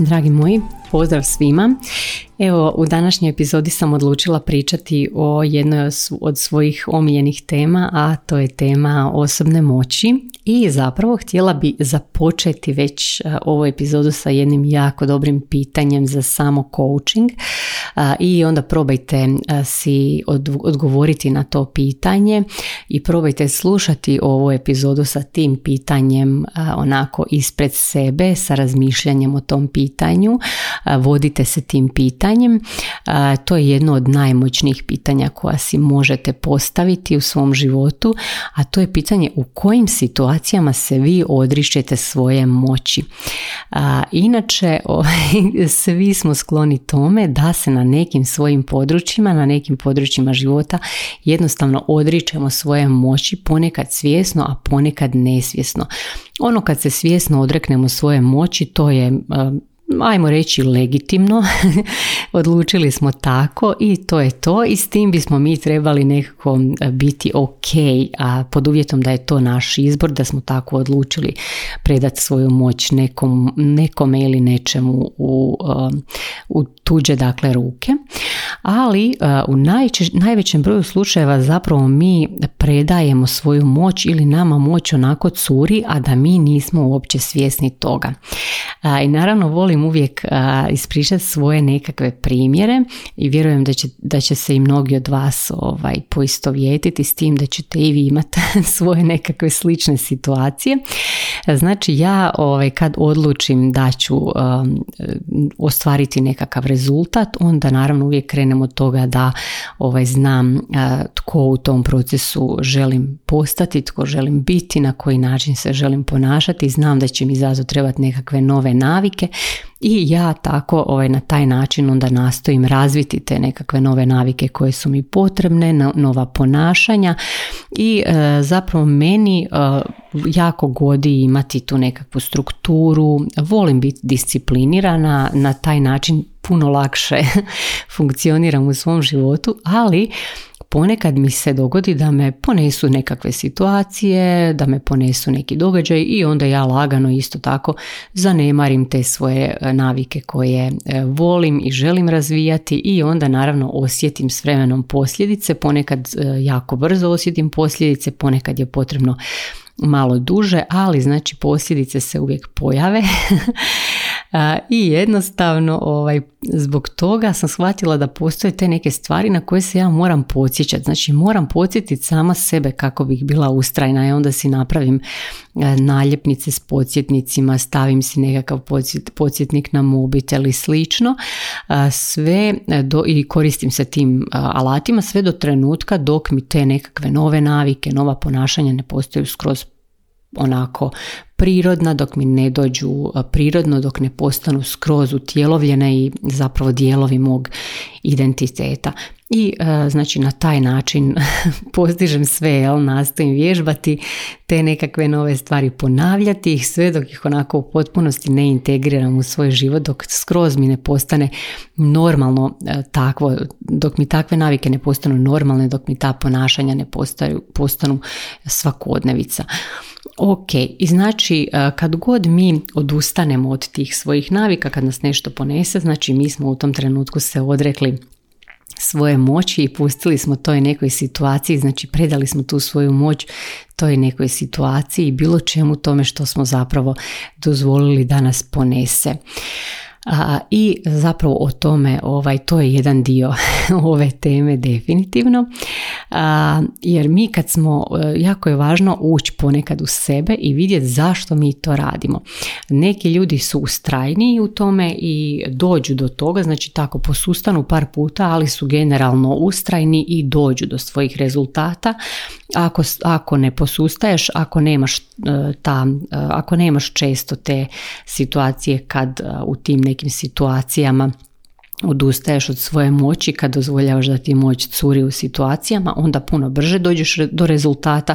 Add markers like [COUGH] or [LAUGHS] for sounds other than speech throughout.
Dragi moji, pozdrav svima. Evo, u današnjoj epizodi sam odlučila pričati o jednoj od svojih omiljenih tema, a to je tema osobne moći. I zapravo htjela bi započeti već e, ovu epizodu sa jednim jako dobrim pitanjem za samo coaching. I onda probajte e, si odgovoriti na to pitanje i probajte slušati ovu epizodu sa tim pitanjem onako ispred sebe sa razmišljanjem o tom pitanju vodite se tim pitanjem to je jedno od najmoćnijih pitanja koja si možete postaviti u svom životu a to je pitanje u kojim situacijama se vi odričete svoje moći inače [LAUGHS] svi smo skloni tome da se na nekim svojim područjima, na nekim područjima života jednostavno odričemo svoje moći ponekad svjesno, a ponekad nesvjesno. Ono kad se svjesno odreknemo svoje moći, to je ajmo reći legitimno, [LAUGHS] odlučili smo tako i to je to. I s tim bismo mi trebali nekako biti ok, a pod uvjetom da je to naš izbor, da smo tako odlučili predati svoju moć nekom, nekome ili nečemu u, u tuđe dakle ruke, ali u najvećem broju slučajeva zapravo mi predajemo svoju moć ili nama moć onako curi, a da mi nismo uopće svjesni toga. I naravno volim uvijek ispričati svoje nekakve primjere i vjerujem da će, da će se i mnogi od vas ovaj, poistovjetiti s tim da ćete i vi imati [LAUGHS] svoje nekakve slične situacije. Znači ja ovaj, kad odlučim da ću ostvariti nekakav rezultat, onda naravno uvijek krenem od toga da ovaj, znam tko u tom procesu želim postati, tko želim biti, na koji način se želim ponašati, znam da će mi zato trebati nekakve nove navike i ja tako ovaj, na taj način onda nastojim razviti te nekakve nove navike koje su mi potrebne, nova ponašanja. I e, zapravo meni e, jako godi imati tu nekakvu strukturu, volim biti disciplinirana, na taj način puno lakše [LAUGHS] funkcioniram u svom životu, ali ponekad mi se dogodi da me ponesu nekakve situacije, da me ponesu neki događaj i onda ja lagano isto tako zanemarim te svoje e, navike koje e, volim i želim razvijati i onda naravno osjetim s vremenom posljedice, ponekad e, jako brzo osjetim posljedice, ponekad je potrebno malo duže, ali znači posljedice se uvijek pojave [LAUGHS] i jednostavno ovaj, zbog toga sam shvatila da postoje te neke stvari na koje se ja moram podsjećati. Znači moram podsjetiti sama sebe kako bih bila ustrajna i onda si napravim naljepnice s podsjetnicima, stavim si nekakav podsjetnik na mobitel i slično. Sve do, i koristim se tim alatima sve do trenutka dok mi te nekakve nove navike, nova ponašanja ne postaju skroz onako prirodna dok mi ne dođu prirodno dok ne postanu skroz utjelovljene i zapravo dijelovi mog identiteta i znači na taj način [LAUGHS] postižem sve, jel, nastojim vježbati te nekakve nove stvari, ponavljati ih sve dok ih onako u potpunosti ne integriram u svoj život, dok skroz mi ne postane normalno takvo, dok mi takve navike ne postanu normalne, dok mi ta ponašanja ne postanu, postanu svakodnevica. Ok, i znači e, kad god mi odustanemo od tih svojih navika, kad nas nešto ponese, znači mi smo u tom trenutku se odrekli svoje moći i pustili smo toj nekoj situaciji, znači predali smo tu svoju moć toj nekoj situaciji i bilo čemu tome što smo zapravo dozvolili da nas ponese. A, I zapravo o tome, ovaj, to je jedan dio [LAUGHS] ove teme definitivno, a, jer mi kad smo, e, jako je važno ući ponekad u sebe i vidjeti zašto mi to radimo. Neki ljudi su ustrajniji u tome i dođu do toga, znači tako posustanu par puta, ali su generalno ustrajni i dođu do svojih rezultata, ako, ako ne posustaješ, ako nemaš, e, ta, ako nemaš često te situacije kad u tim nekim situacijama odustaješ od svoje moći kad dozvoljavaš da ti moć curi u situacijama, onda puno brže dođeš do rezultata.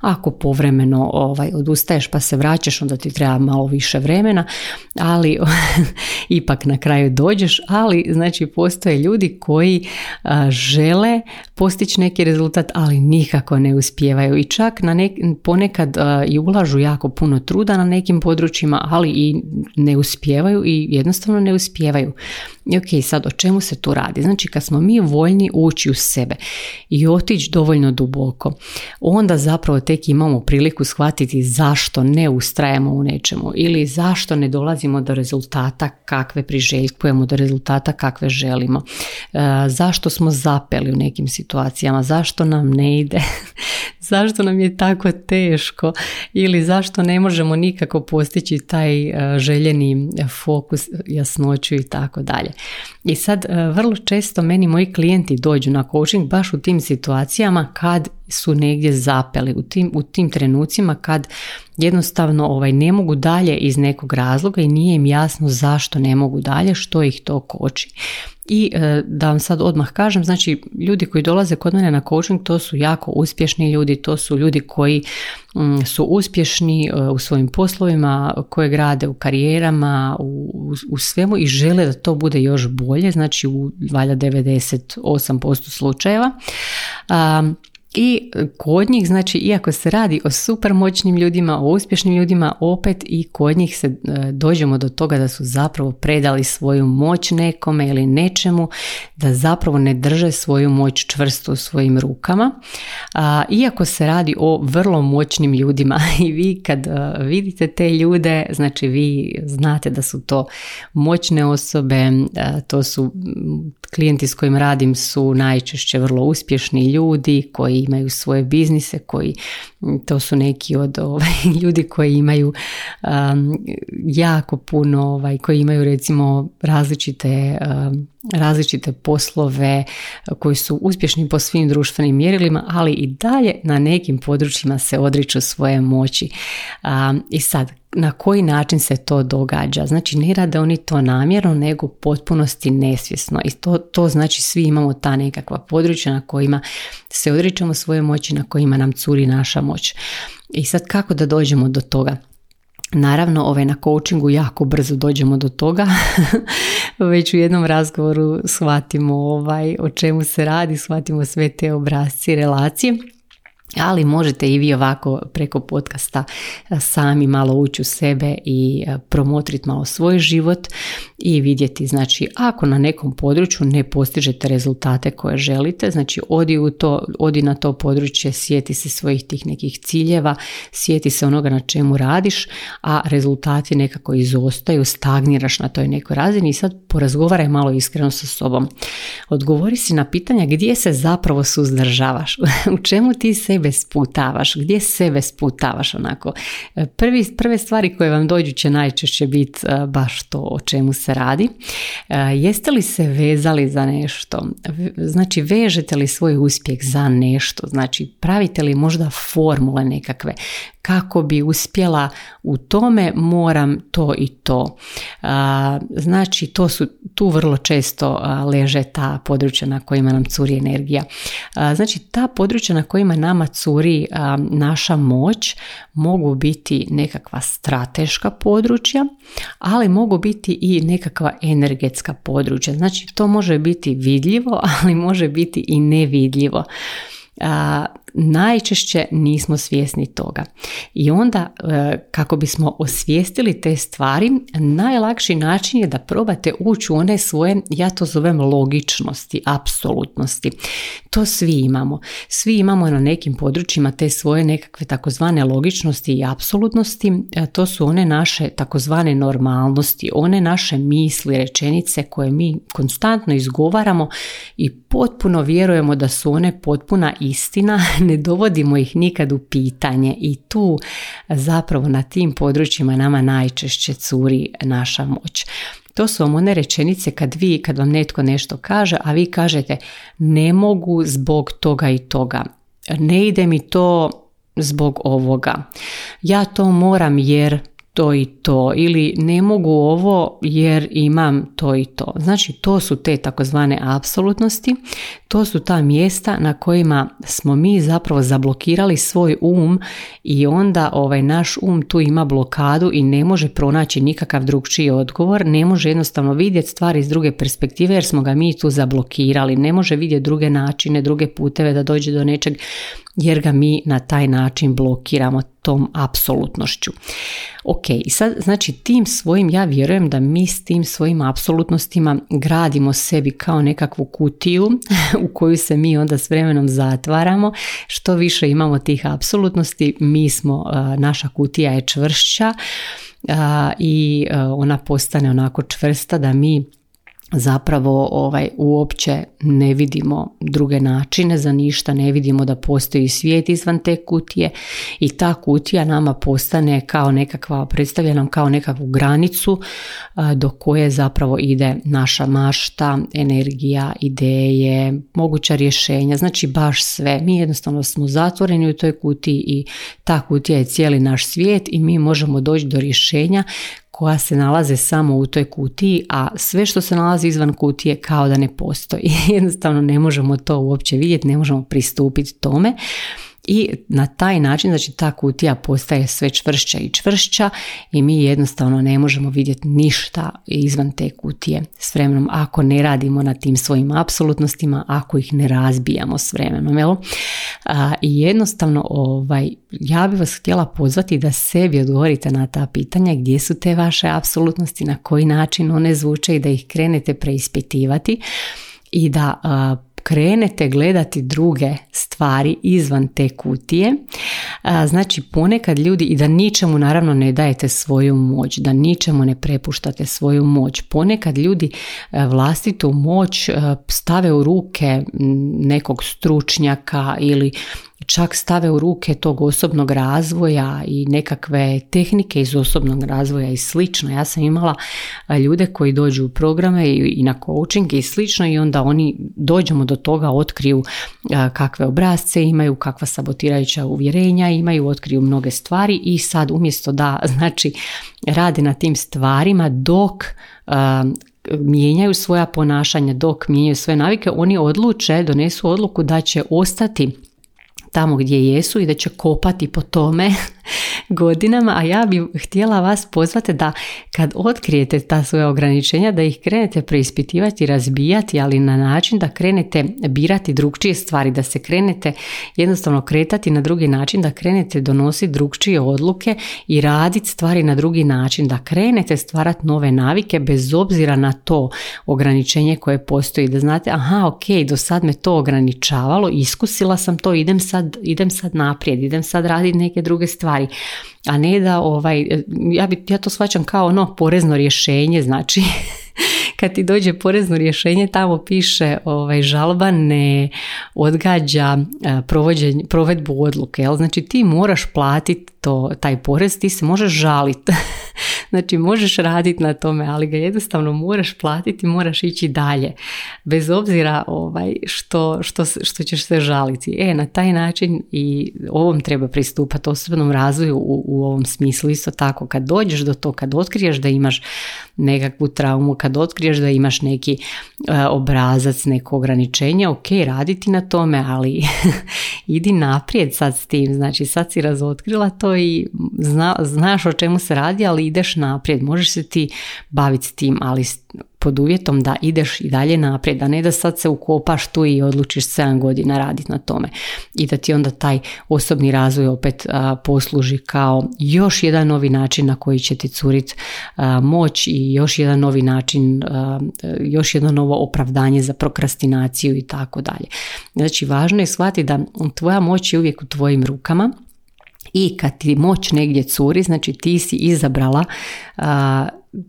Ako povremeno ovaj, odustaješ pa se vraćaš, onda ti treba malo više vremena, ali [LAUGHS] ipak na kraju dođeš, ali znači postoje ljudi koji žele postići neki rezultat, ali nikako ne uspijevaju i čak na nek, ponekad i ulažu jako puno truda na nekim područjima, ali i ne uspijevaju i jednostavno ne uspijevaju. I ok, sad o čemu se tu radi? Znači kad smo mi voljni ući u sebe i otići dovoljno duboko, onda zapravo tek imamo priliku shvatiti zašto ne ustrajemo u nečemu ili zašto ne dolazimo do rezultata kakve priželjkujemo, do rezultata kakve želimo. E, zašto smo zapeli u nekim situacijama, zašto nam ne ide, [LAUGHS] zašto nam je tako teško ili zašto ne možemo nikako postići taj e, željeni fokus, jasnoću i tako dalje. I sad e, vrlo često meni moji klijenti dođu na coaching baš u tim situacijama kad su negdje zapeli, u tim, u tim trenucima kad jednostavno ovaj, ne mogu dalje iz nekog razloga i nije im jasno zašto ne mogu dalje, što ih to koči. I e, da vam sad odmah kažem, znači ljudi koji dolaze kod mene na coaching to su jako uspješni ljudi, to su ljudi koji mm, su uspješni e, u svojim poslovima, koje grade u karijerama, u, u, svemu i žele da to bude još bolje, znači u valja 98% slučajeva. I kod njih, znači, iako se radi o super moćnim ljudima, o uspješnim ljudima, opet i kod njih se e, dođemo do toga da su zapravo predali svoju moć nekome ili nečemu, da zapravo ne drže svoju moć čvrsto u svojim rukama. A, iako se radi o vrlo moćnim ljudima [LAUGHS] i vi kad e, vidite te ljude, znači vi znate da su to moćne osobe, e, to su klijenti s kojim radim su najčešće vrlo uspješni ljudi koji imaju svoje biznise, koji to su neki od [LAUGHS] ovaj, ljudi koji imaju um, jako puno, ovaj, koji imaju recimo različite um, različite poslove koji su uspješni po svim društvenim mjerilima, ali i dalje na nekim područjima se odriču svoje moći. Um, I sad, na koji način se to događa. Znači ne rade oni to namjerno, nego potpunosti nesvjesno. I to, to znači svi imamo ta nekakva područja na kojima se odričemo svoje moći, na kojima nam curi naša moć. I sad kako da dođemo do toga? Naravno, ove na coachingu jako brzo dođemo do toga. [LAUGHS] Već u jednom razgovoru shvatimo ovaj, o čemu se radi, shvatimo sve te obrazci relacije ali možete i vi ovako preko podcasta e, sami malo ući u sebe i e, promotriti malo svoj život i vidjeti znači ako na nekom području ne postižete rezultate koje želite, znači odi, u to, odi na to područje, sjeti se svojih tih nekih ciljeva, sjeti se onoga na čemu radiš, a rezultati nekako izostaju, stagniraš na toj nekoj razini i sad porazgovaraj malo iskreno sa sobom. Odgovori si na pitanja gdje se zapravo suzdržavaš, [LAUGHS] u čemu ti sebe sebe sputavaš, gdje sebe sputavaš onako. E, prvi, prve stvari koje vam dođu će najčešće biti e, baš to o čemu se radi. E, jeste li se vezali za nešto? Znači vežete li svoj uspjeh za nešto? Znači pravite li možda formule nekakve? Kako bi uspjela u tome moram to i to. Znači to su tu vrlo često leže ta područja na kojima nam curi energija. Znači ta područja na kojima nama curi naša moć mogu biti nekakva strateška područja, ali mogu biti i nekakva energetska područja. Znači to može biti vidljivo, [LAUGHS] ali može biti i nevidljivo najčešće nismo svjesni toga. I onda e, kako bismo osvijestili te stvari, najlakši način je da probate ući u one svoje, ja to zovem logičnosti, apsolutnosti. To svi imamo. Svi imamo na nekim područjima te svoje nekakve takozvane logičnosti i apsolutnosti. E, to su one naše takozvane normalnosti, one naše misli, rečenice koje mi konstantno izgovaramo i potpuno vjerujemo da su one potpuna istina, [LAUGHS] ne dovodimo ih nikad u pitanje i tu zapravo na tim područjima nama najčešće curi naša moć. To su vam one rečenice kad vi, kad vam netko nešto kaže, a vi kažete ne mogu zbog toga i toga. ne ide mi to zbog ovoga. Ja to moram jer to i to ili ne mogu ovo jer imam to i to. Znači to su te takozvane apsolutnosti, to su ta mjesta na kojima smo mi zapravo zablokirali svoj um i onda ovaj naš um tu ima blokadu i ne može pronaći nikakav drugčiji odgovor, ne može jednostavno vidjeti stvari iz druge perspektive jer smo ga mi tu zablokirali, ne može vidjeti druge načine, druge puteve da dođe do nečeg jer ga mi na taj način blokiramo tom apsolutnošću. Ok, i sad znači tim svojim, ja vjerujem da mi s tim svojim apsolutnostima gradimo sebi kao nekakvu kutiju [LAUGHS] u koju se mi onda s vremenom zatvaramo. Što više imamo tih apsolutnosti, mi smo, naša kutija je čvršća i ona postane onako čvrsta da mi zapravo ovaj uopće ne vidimo druge načine za ništa, ne vidimo da postoji svijet izvan te kutije i ta kutija nama postane kao nekakva, predstavlja nam kao nekakvu granicu do koje zapravo ide naša mašta, energija, ideje, moguća rješenja, znači baš sve. Mi jednostavno smo zatvoreni u toj kutiji i ta kutija je cijeli naš svijet i mi možemo doći do rješenja koja se nalaze samo u toj kutiji, a sve što se nalazi izvan kutije kao da ne postoji. [LAUGHS] Jednostavno ne možemo to uopće vidjeti, ne možemo pristupiti tome i na taj način znači ta kutija postaje sve čvršća i čvršća i mi jednostavno ne možemo vidjeti ništa izvan te kutije s vremenom ako ne radimo na tim svojim apsolutnostima, ako ih ne razbijamo s vremenom. Jel? I jednostavno ovaj, ja bih vas htjela pozvati da sebi odgovorite na ta pitanja gdje su te vaše apsolutnosti, na koji način one zvuče i da ih krenete preispitivati i da krenete gledati druge stvari izvan te kutije. Znači ponekad ljudi i da ničemu naravno ne dajete svoju moć, da ničemu ne prepuštate svoju moć. Ponekad ljudi e, vlastitu moć e, stave u ruke nekog stručnjaka ili čak stave u ruke tog osobnog razvoja i nekakve tehnike iz osobnog razvoja i slično. Ja sam imala ljude koji dođu u programe i na coaching i slično i onda oni dođemo do toga, otkriju kakve obrazce imaju, kakva sabotirajuća uvjerenja imaju, otkriju mnoge stvari i sad umjesto da [LAUGHS] znači rade na tim stvarima dok mijenjaju svoja ponašanja, dok mijenjaju svoje navike, oni odluče, donesu odluku da će ostati tamo gdje jesu i da će kopati po tome godinama, a ja bih htjela vas pozvati da kad otkrijete ta svoja ograničenja da ih krenete preispitivati, razbijati, ali na način da krenete birati drugčije stvari, da se krenete jednostavno kretati na drugi način, da krenete donositi drugčije odluke i raditi stvari na drugi način, da krenete stvarati nove navike bez obzira na to ograničenje koje postoji, da znate aha ok, do sad me to ograničavalo, iskusila sam to, idem sad, idem sad naprijed, idem sad raditi neke druge stvari a ne da ovaj, ja, bi, ja to shvaćam kao ono porezno rješenje, znači kad ti dođe porezno rješenje tamo piše ovaj, žalba ne odgađa provedbu odluke, jel? znači ti moraš platiti to, taj porez, ti se možeš žaliti [LAUGHS] Znači možeš raditi na tome, ali ga jednostavno moraš platiti, moraš ići dalje. Bez obzira ovaj, što, što, što ćeš se žaliti. E, na taj način i ovom treba pristupati osobnom razvoju u, u ovom smislu. Isto tako, kad dođeš do to, kad otkriješ da imaš nekakvu traumu, kad otkriješ da imaš neki e, obrazac, neko ograničenje, ok, raditi na tome, ali [LAUGHS] idi naprijed sad s tim. Znači sad si razotkrila to i zna, znaš o čemu se radi, ali ideš naprijed. Možeš se ti baviti tim, ali pod uvjetom da ideš i dalje naprijed, a ne da sad se ukopaš tu i odlučiš 7 godina raditi na tome i da ti onda taj osobni razvoj opet posluži kao još jedan novi način na koji će ti curiti moć i još jedan novi način, još jedno novo opravdanje za prokrastinaciju i tako dalje. Znači važno je shvatiti da tvoja moć je uvijek u tvojim rukama i kad ti moć negdje curi, znači ti si izabrala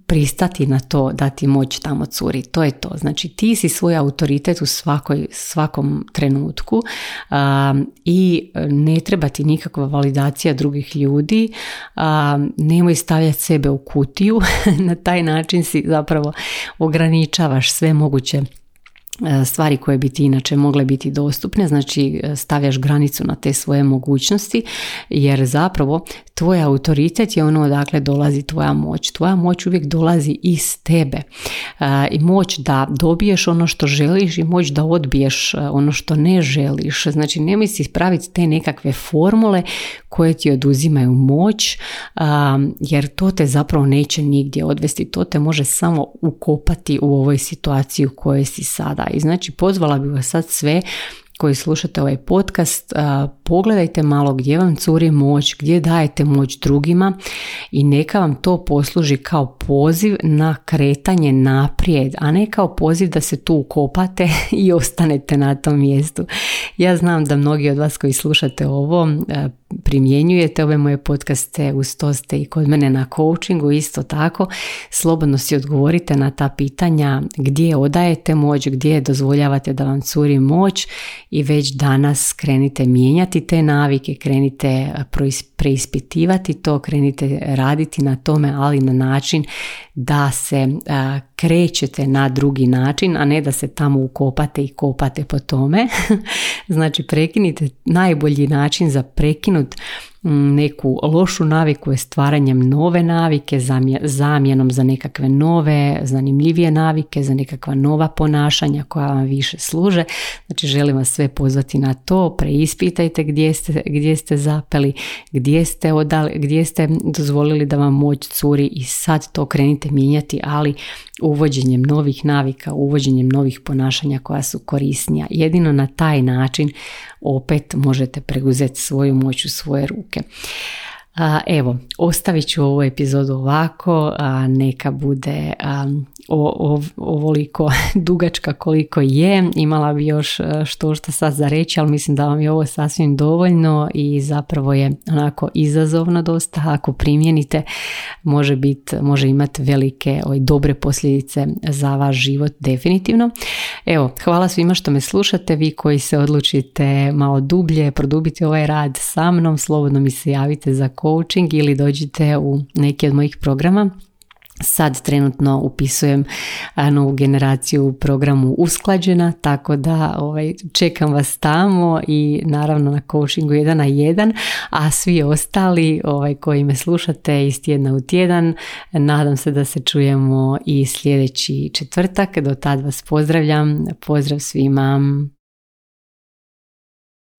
pristati na to da ti moć tamo curi. To je to. Znači ti si svoj autoritet u svakoj, svakom trenutku i ne treba ti nikakva validacija drugih ljudi. nemoj stavljati sebe u kutiju. [LAUGHS] na taj način si zapravo ograničavaš sve moguće stvari koje bi ti inače mogle biti dostupne, znači e, stavljaš granicu na te svoje mogućnosti jer zapravo tvoj autoritet je ono odakle dolazi tvoja moć. Tvoja moć uvijek dolazi iz tebe e, i moć da dobiješ ono što želiš i moć da odbiješ ono što ne želiš. Znači nemoj si spraviti te nekakve formule koje ti oduzimaju moć jer to te zapravo neće nigdje odvesti. To te može samo ukopati u ovoj situaciji u kojoj si sada i znači pozvala bi vas sad sve koji slušate ovaj podcast, pogledajte malo gdje vam curi moć, gdje dajete moć drugima i neka vam to posluži kao poziv na kretanje naprijed, a ne kao poziv da se tu ukopate [LAUGHS] i ostanete na tom mjestu. Ja znam da mnogi od vas koji slušate ovo primjenjujete ove moje podcaste, uz to ste i kod mene na coachingu, isto tako, slobodno si odgovorite na ta pitanja gdje odajete moć, gdje dozvoljavate da vam curi moć i već danas krenite mijenjati te navike, krenite preispitivati to, krenite raditi na tome, ali na način da se krećete na drugi način, a ne da se tamo ukopate i kopate po tome. [LAUGHS] znači prekinite najbolji način za prekinut neku lošu naviku je stvaranjem nove navike, zamjenom za nekakve nove, zanimljivije navike, za nekakva nova ponašanja koja vam više služe. Znači želim vas sve pozvati na to, preispitajte gdje ste, gdje ste zapeli, gdje ste, odali, gdje ste dozvolili da vam moć curi i sad to krenite mijenjati, ali uvođenjem novih navika, uvođenjem novih ponašanja koja su korisnija. Jedino na taj način opet možete preuzeti svoju moć u svoje ruke. Evo, ostavit ću ovu epizodu ovako, neka bude o, ovoliko [LAUGHS] dugačka koliko je. Imala bi još e, što što sad za reći, ali mislim da vam je ovo sasvim dovoljno i zapravo je onako izazovno dosta. Ako primjenite, može, bit, može imati velike ovaj, dobre posljedice za vaš život definitivno. Evo, hvala svima što me slušate. Vi koji se odlučite malo dublje produbiti ovaj rad sa mnom, slobodno mi se javite za coaching ili dođite u neki od mojih programa Sad trenutno upisujem novu generaciju u programu usklađena, tako da ovaj, čekam vas tamo i naravno na coachingu jedan na jedan, a svi ostali ovaj, koji me slušate iz tjedna u tjedan, nadam se da se čujemo i sljedeći četvrtak. Do tad vas pozdravljam, pozdrav svima.